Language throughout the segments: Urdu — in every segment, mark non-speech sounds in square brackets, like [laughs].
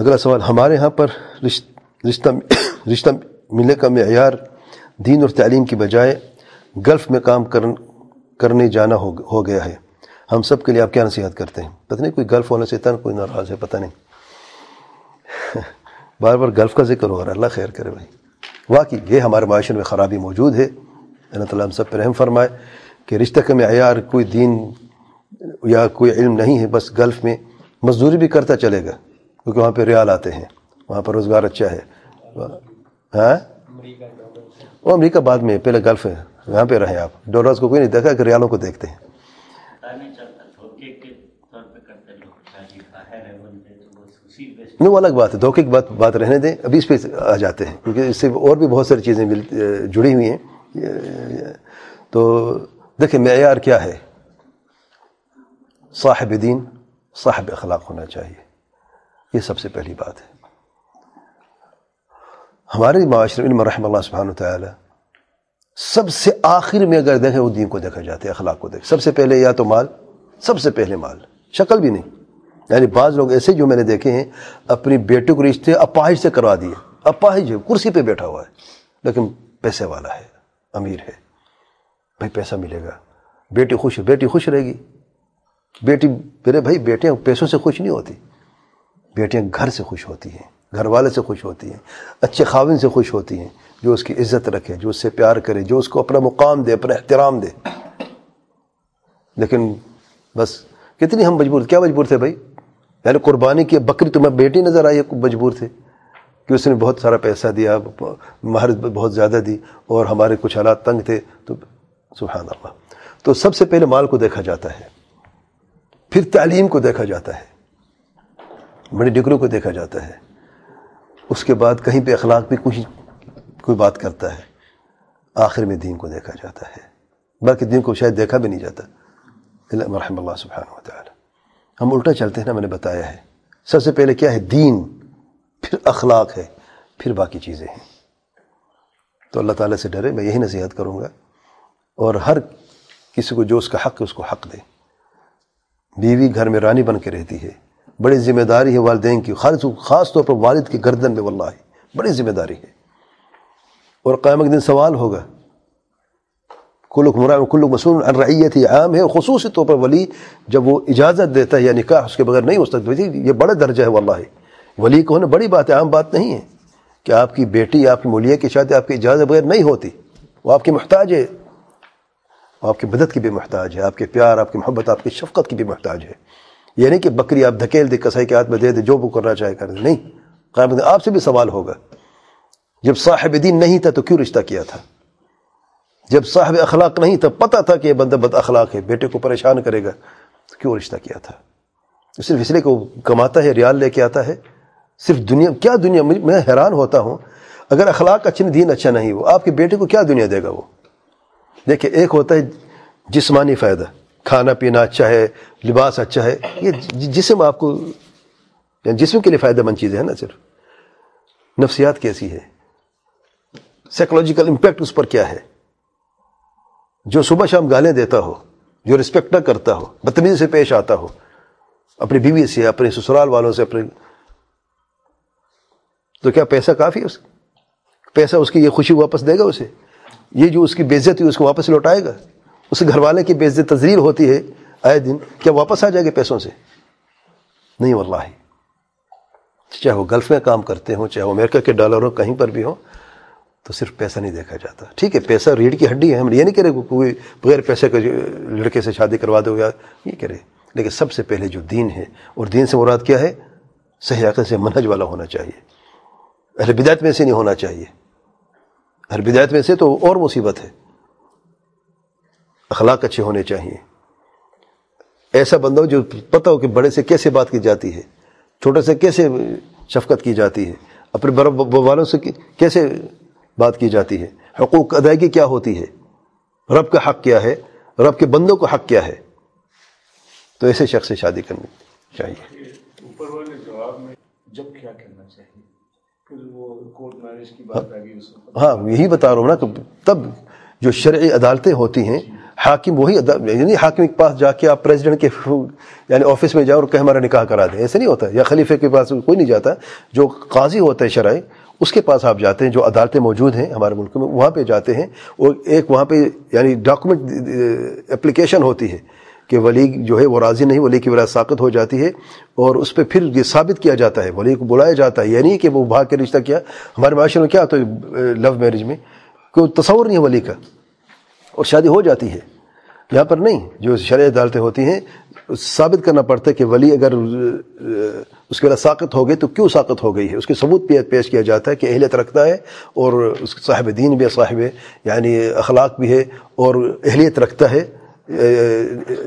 اگلا سوال، ہمارے ہاں پر رشتہ [coughs] رشتہ ملنے کا معیار دین اور تعلیم کی بجائے گلف میں کام کرنے جانا ہو گیا ہے۔ ہم سب کے لیے آپ کیا نصیحت کرتے ہیں؟ پتہ نہیں، کوئی گلف ہونے سے اتنا کوئی ناراض ہے، پتہ نہیں۔ [laughs] بار بار گلف کا ذکر ہو رہا ہے۔ اللہ خیر کرے بھائی۔ واقعی یہ ہمارے معاشرے میں خرابی موجود ہے۔ اللہ تعالیٰ ہم سب پہ رحم فرمائے کہ رشتہ کا معیار کوئی دین یا کوئی علم نہیں ہے، بس گلف میں مزدوری بھی کرتا چلے گا۔ کیونکہ وہاں پہ ریال آتے ہیں۔ وہاں پر روزگار اچھا ہے۔ ہاں؟ وہ امریکہ بعد میں، پہلے گلف ہے۔ یہاں پہ رہیں آپ۔ ڈالرز کو کوئی نہیں دیکھا کہ ریالوں کو دیکھتے ہیں۔ نہیں، وہ الگ بات ہے۔ دھوکے کی بات بات رہنے دیں۔ ابھی اس پہ آ جاتے ہیں۔ کیونکہ اس سے اور بھی بہت ساری چیزیں جڑی ہوئی ہیں۔ تو دیکھیں، معیار کیا ہے؟ صاحب دین، صاحب اخلاق ہونا چاہیے۔ یہ سب سے پہلی بات ہے۔ ہمارے معاشرے میں رحم اللہ سبحانہ تعالی سب سے آخر میں اگر دیکھیں وہ دین کو دیکھا جاتا ہے، اخلاق کو دیکھ سب سے پہلے یا تو مال، سب سے پہلے مال۔ شکل بھی نہیں۔ یعنی بعض لوگ ایسے جو میں نے دیکھے ہیں، اپنی بیٹے کو رشتے اپاہج سے کروا دیے۔ اپاہج ہے، کرسی پہ بیٹھا ہوا ہے، لیکن پیسے والا ہے، امیر ہے۔ بھائی پیسہ ملے گا۔ بیٹی خوش بیٹی خوش رہے گی۔ بیٹی، میرے بھائی بیٹیاں پیسوں سے خوش نہیں ہوتی۔ بیٹیاں گھر سے خوش ہوتی ہیں، گھر والے سے خوش ہوتی ہیں، اچھے خاون سے خوش ہوتی ہیں، جو اس کی عزت رکھے، جو اس سے پیار کرے، جو اس کو اپنا مقام دے، اپنا احترام دے۔ لیکن بس کتنی ہم مجبور، کیا مجبور تھے بھائی؟ یعنی قربانی کی بکری تمہیں بیٹی نظر آئی مجبور تھے کہ اس نے بہت سارا پیسہ دیا، مہر بہت زیادہ دی اور ہمارے کچھ حالات تنگ تھے۔ تو سبحان اللہ۔ تو سب سے پہلے مال کو دیکھا جاتا ہے، پھر تعلیم کو دیکھا جاتا ہے۔ بڑی ڈگروں کو دیکھا جاتا ہے۔ اس کے بعد کہیں پہ اخلاق بھی کچھ کوئی بات کرتا ہے۔ آخر میں دین کو دیکھا جاتا ہے۔ بلکہ دین کو شاید دیکھا بھی نہیں جاتا۔ رحم اللہ سبحانہ و تعالی ہم الٹا چلتے ہیں نا، میں نے بتایا ہے۔ سب سے پہلے کیا ہے؟ دین۔ پھر اخلاق ہے۔ پھر باقی چیزیں ہیں۔ تو اللہ تعالیٰ سے ڈرے، میں یہی نصیحت کروں گا۔ اور ہر کسی کو جو اس کا حق ہے، اس کو حق دے۔ بیوی گھر میں رانی بن کے رہتی ہے۔ بڑی ذمہ داری ہے والدین کی، خاص خاص طور پر والد کی گردن میں، واللہ، بڑی ذمہ داری ہے۔ اور قیامت دن سوال ہوگا۔ کلک مرام کلک مسول رعیت ہی عام ہے، خصوصی طور پر ولی جب وہ اجازت دیتا ہے یا نکاح اس کے بغیر نہیں ہو سکتا۔ یہ بڑا درجہ ہے، واللہ۔ ولی کو ہونا بڑی بات ہے، عام بات نہیں ہے کہ آپ کی بیٹی، آپ کی مولیہ کی شادی، آپ کی اجازت بغیر نہیں ہوتی۔ وہ آپ کی محتاج ہے۔ وہ آپ کی مدد کی بھی محتاج ہے، آپ کے پیار، آپ کی محبت، آپ کی شفقت کی بھی محتاج ہے۔ یہ نہیں کہ بکری آپ دھکیل دے، کسائی کے ہاتھ میں دے دے، جو وہ کرنا چاہے کر دے۔ نہیں قیامت آپ سے بھی سوال ہوگا۔ جب صاحب دین نہیں تھا تو کیوں رشتہ کیا تھا؟ جب صاحب اخلاق نہیں تھا، پتہ تھا کہ یہ بندہ بد اخلاق ہے، بیٹے کو پریشان کرے گا تو کیوں رشتہ کیا تھا؟ صرف اس لیے کہ وہ کماتا ہے، ریال لے کے آتا ہے۔ صرف دنیا، کیا دنیا؟ میں حیران ہوتا ہوں۔ اگر اخلاق اچھے دین اچھا نہیں، وہ آپ کے بیٹے کو کیا دنیا دے گا وہ؟ دیکھیں، ایک ہوتا ہے جسمانی فائدہ۔ کھانا پینا اچھا ہے، لباس اچھا ہے، یہ جسم آپ کو یعنی جسم کے لیے فائدہ مند چیزیں ہیں نا صرف۔ نفسیات کیسی ہے سائیکولوجیکل امپیکٹ اس پر کیا ہے؟ جو صبح شام گالیں دیتا ہو، جو رسپیکٹ نہ کرتا ہو، بدتمیزی سے پیش آتا ہو، اپنی بیوی سے، اپنے سسرال والوں سے، اپنے تو کیا پیسہ کافی ہے اس پیسہ اس کی یہ خوشی واپس دے گا اسے؟ یہ جو اس کی بےزت اس کو واپس لوٹائے گا؟ اس گھر والے کی بےزت تزریل ہوتی ہے آئے دن کیا واپس آ جائے گا پیسوں سے؟ نہیں واللہ۔ چاہے وہ گلف میں کام کرتے ہوں، چاہے وہ امریکہ کے ڈالر ہو کہیں پر بھی ہوں، تو صرف پیسہ نہیں دیکھا جاتا۔ ٹھیک ہے، پیسہ ریڑھ کی ہڈی ہے۔ ہم یہ نہیں کرے کوئی بغیر پیسے کا لڑکے سے شادی کروا دو یا یہ کرے لیکن سب سے پہلے جو دین ہے، اور دین سے مراد کیا ہے؟ صحیح عقل سے منہج والا ہونا چاہیے۔ اہل بدایت میں سے نہیں ہونا چاہیے۔ ہر بدایت میں سے تو اور مصیبت ہے۔ اخلاق اچھے ہونے چاہیے۔ ایسا بندہ ہو جو پتہ ہو کہ بڑے سے کیسے بات کی جاتی ہے چھوٹے سے کیسے شفقت کی جاتی ہے اپنے بڑے والوں سے کیسے بات کی جاتی ہے۔ حقوق ادائیگی کیا ہوتی ہے؟ رب کا حق کیا ہے؟ رب کے بندوں کا حق کیا ہے؟ تو ایسے شخص سے شادی کرنی چاہیے۔ اوپر والے جواب میں جب کیا کرنا چاہیے؟ ہاں یہی بتا رہا ہوں نا کہ تب جو شرعی عدالتیں ہوتی ہیں حاکم وہی یعنی حاکم کے پاس جا کے آپ پریزیڈنٹ کے یعنی آفس میں جاؤ اور کہ ہمارا نکاح کرا دیں۔ ایسے نہیں ہوتا۔ یا خلیفے کے پاس کوئی نہیں جاتا۔ جو قاضی ہوتا ہے شرائع اس کے پاس آپ جاتے ہیں۔ جو عدالتیں موجود ہیں ہمارے ملک میں، وہاں پہ جاتے ہیں اور ایک وہاں پہ یعنی ڈاکومنٹ اپلیکیشن ہوتی ہے کہ ولی جو ہے وہ راضی نہیں، ولی کی وجہ ساقت ہو جاتی ہے اور اس پہ پھر یہ ثابت کیا جاتا ہے۔ ولی کو بلایا جاتا ہے۔ یہ نہیں کہ وہ بھاگ کے رشتہ کیا۔ ہمارے معاشرے میں کیا ہوتا ہے لو میرج میں کوئی تصور نہیں ہے ولی کا۔ اور شادی ہو جاتی ہے یہاں پر نہیں، جو شرع عدالتیں ہوتی ہیں، ثابت کرنا پڑتا ہے کہ ولی اگر، اس کے بعد ساقت ہو گئی تو کیوں ساقت ہو گئی ہے؟ اس کے ثبوت پہ پیش کیا جاتا ہے کہ اہلیت رکھتا ہے اور اس صاحب دین بھی ہے، صاحب یعنی اخلاق بھی ہے اور اہلیت رکھتا ہے،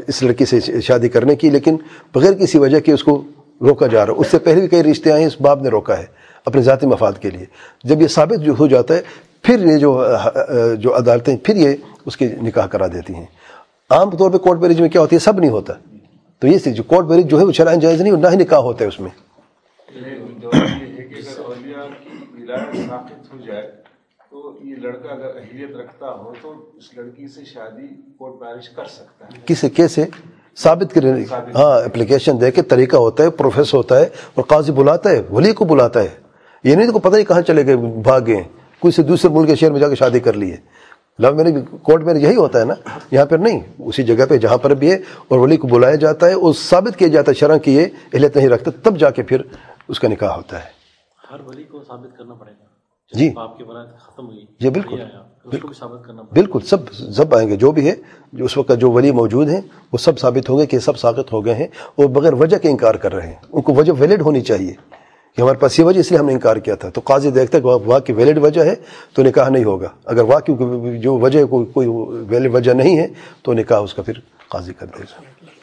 اس لڑکی سے شادی کرنے کی۔ لیکن بغیر کسی وجہ کے اس کو روکا جا رہا ہے۔ اس سے پہلے بھی کئی رشتے آئے ہیں، اس باپ نے روکا ہے اپنے ذاتی مفاد کے لیے۔ جب یہ ثابت جو ہو جاتا ہے پھر یہ جو جو عدالتیں پھر یہ اس کی نکاح کرا دیتی ہیں۔ عام طور پہ کورٹ میرج میں کیا ہوتی ہے؟ سب نہیں ہوتا۔ تو یہ جو کورٹ میرج جو ہے وہ شرائن جائز نہیں نہ ہی نکاح ہوتا ہے اس میں۔ یہ لڑکا اگر اہلیت رکھتا ہو تو اس لڑکی سے شادی کورٹ میرج کر سکتا ہے۔ کسے کیسے ثابت کرنے ہاں اپلیکیشن دے کے طریقہ ہوتا ہے پروفیس ہوتا ہے اور قاضی بلاتا ہے ولی کو بلاتا ہے۔ یہ نہیں تو پتہ نہیں کہاں چلے گئے بھاگ گئے کوئی سے دوسرے ملک کے شہر میں جا کے شادی کر لی ہے۔ لو میرے کورٹ میں یہی ہوتا ہے نا یہاں پر نہیں اسی جگہ پہ جہاں پر بھی ہے اور ولی کو بلایا جاتا ہے اور ثابت کیا جاتا ہے شرح کی یہ اہلیت نہیں رکھتا تب جا کے پھر اس کا نکاح ہوتا ہے۔ ہر ولی کو ثابت کرنا پڑے گا۔ جی۔ آپ کی ختم ہوئی جی بالکل۔ ثابت کرنا بالکل سب سب آئیں گے جو بھی ہے جو اس وقت جو ولی موجود ہیں وہ سب ثابت ہوں گے کہ سب ثابت ہو گئے ہیں اور بغیر وجہ کے انکار کر رہے ہیں۔ ان کو وجہ ویلڈ ہونی چاہیے۔ کہ ہمارے پاس یہ وجہ اس لیے ہم نے انکار کیا تھا۔ تو قاضی دیکھتا ہے کہ واہ کی ویلڈ وجہ ہے تو نکاح نہیں ہوگا۔ اگر واقعی جو وجہ کوئی کوئی ویلڈ وجہ نہیں ہے تو نکاح اس کا پھر قاضی کر دے۔ گا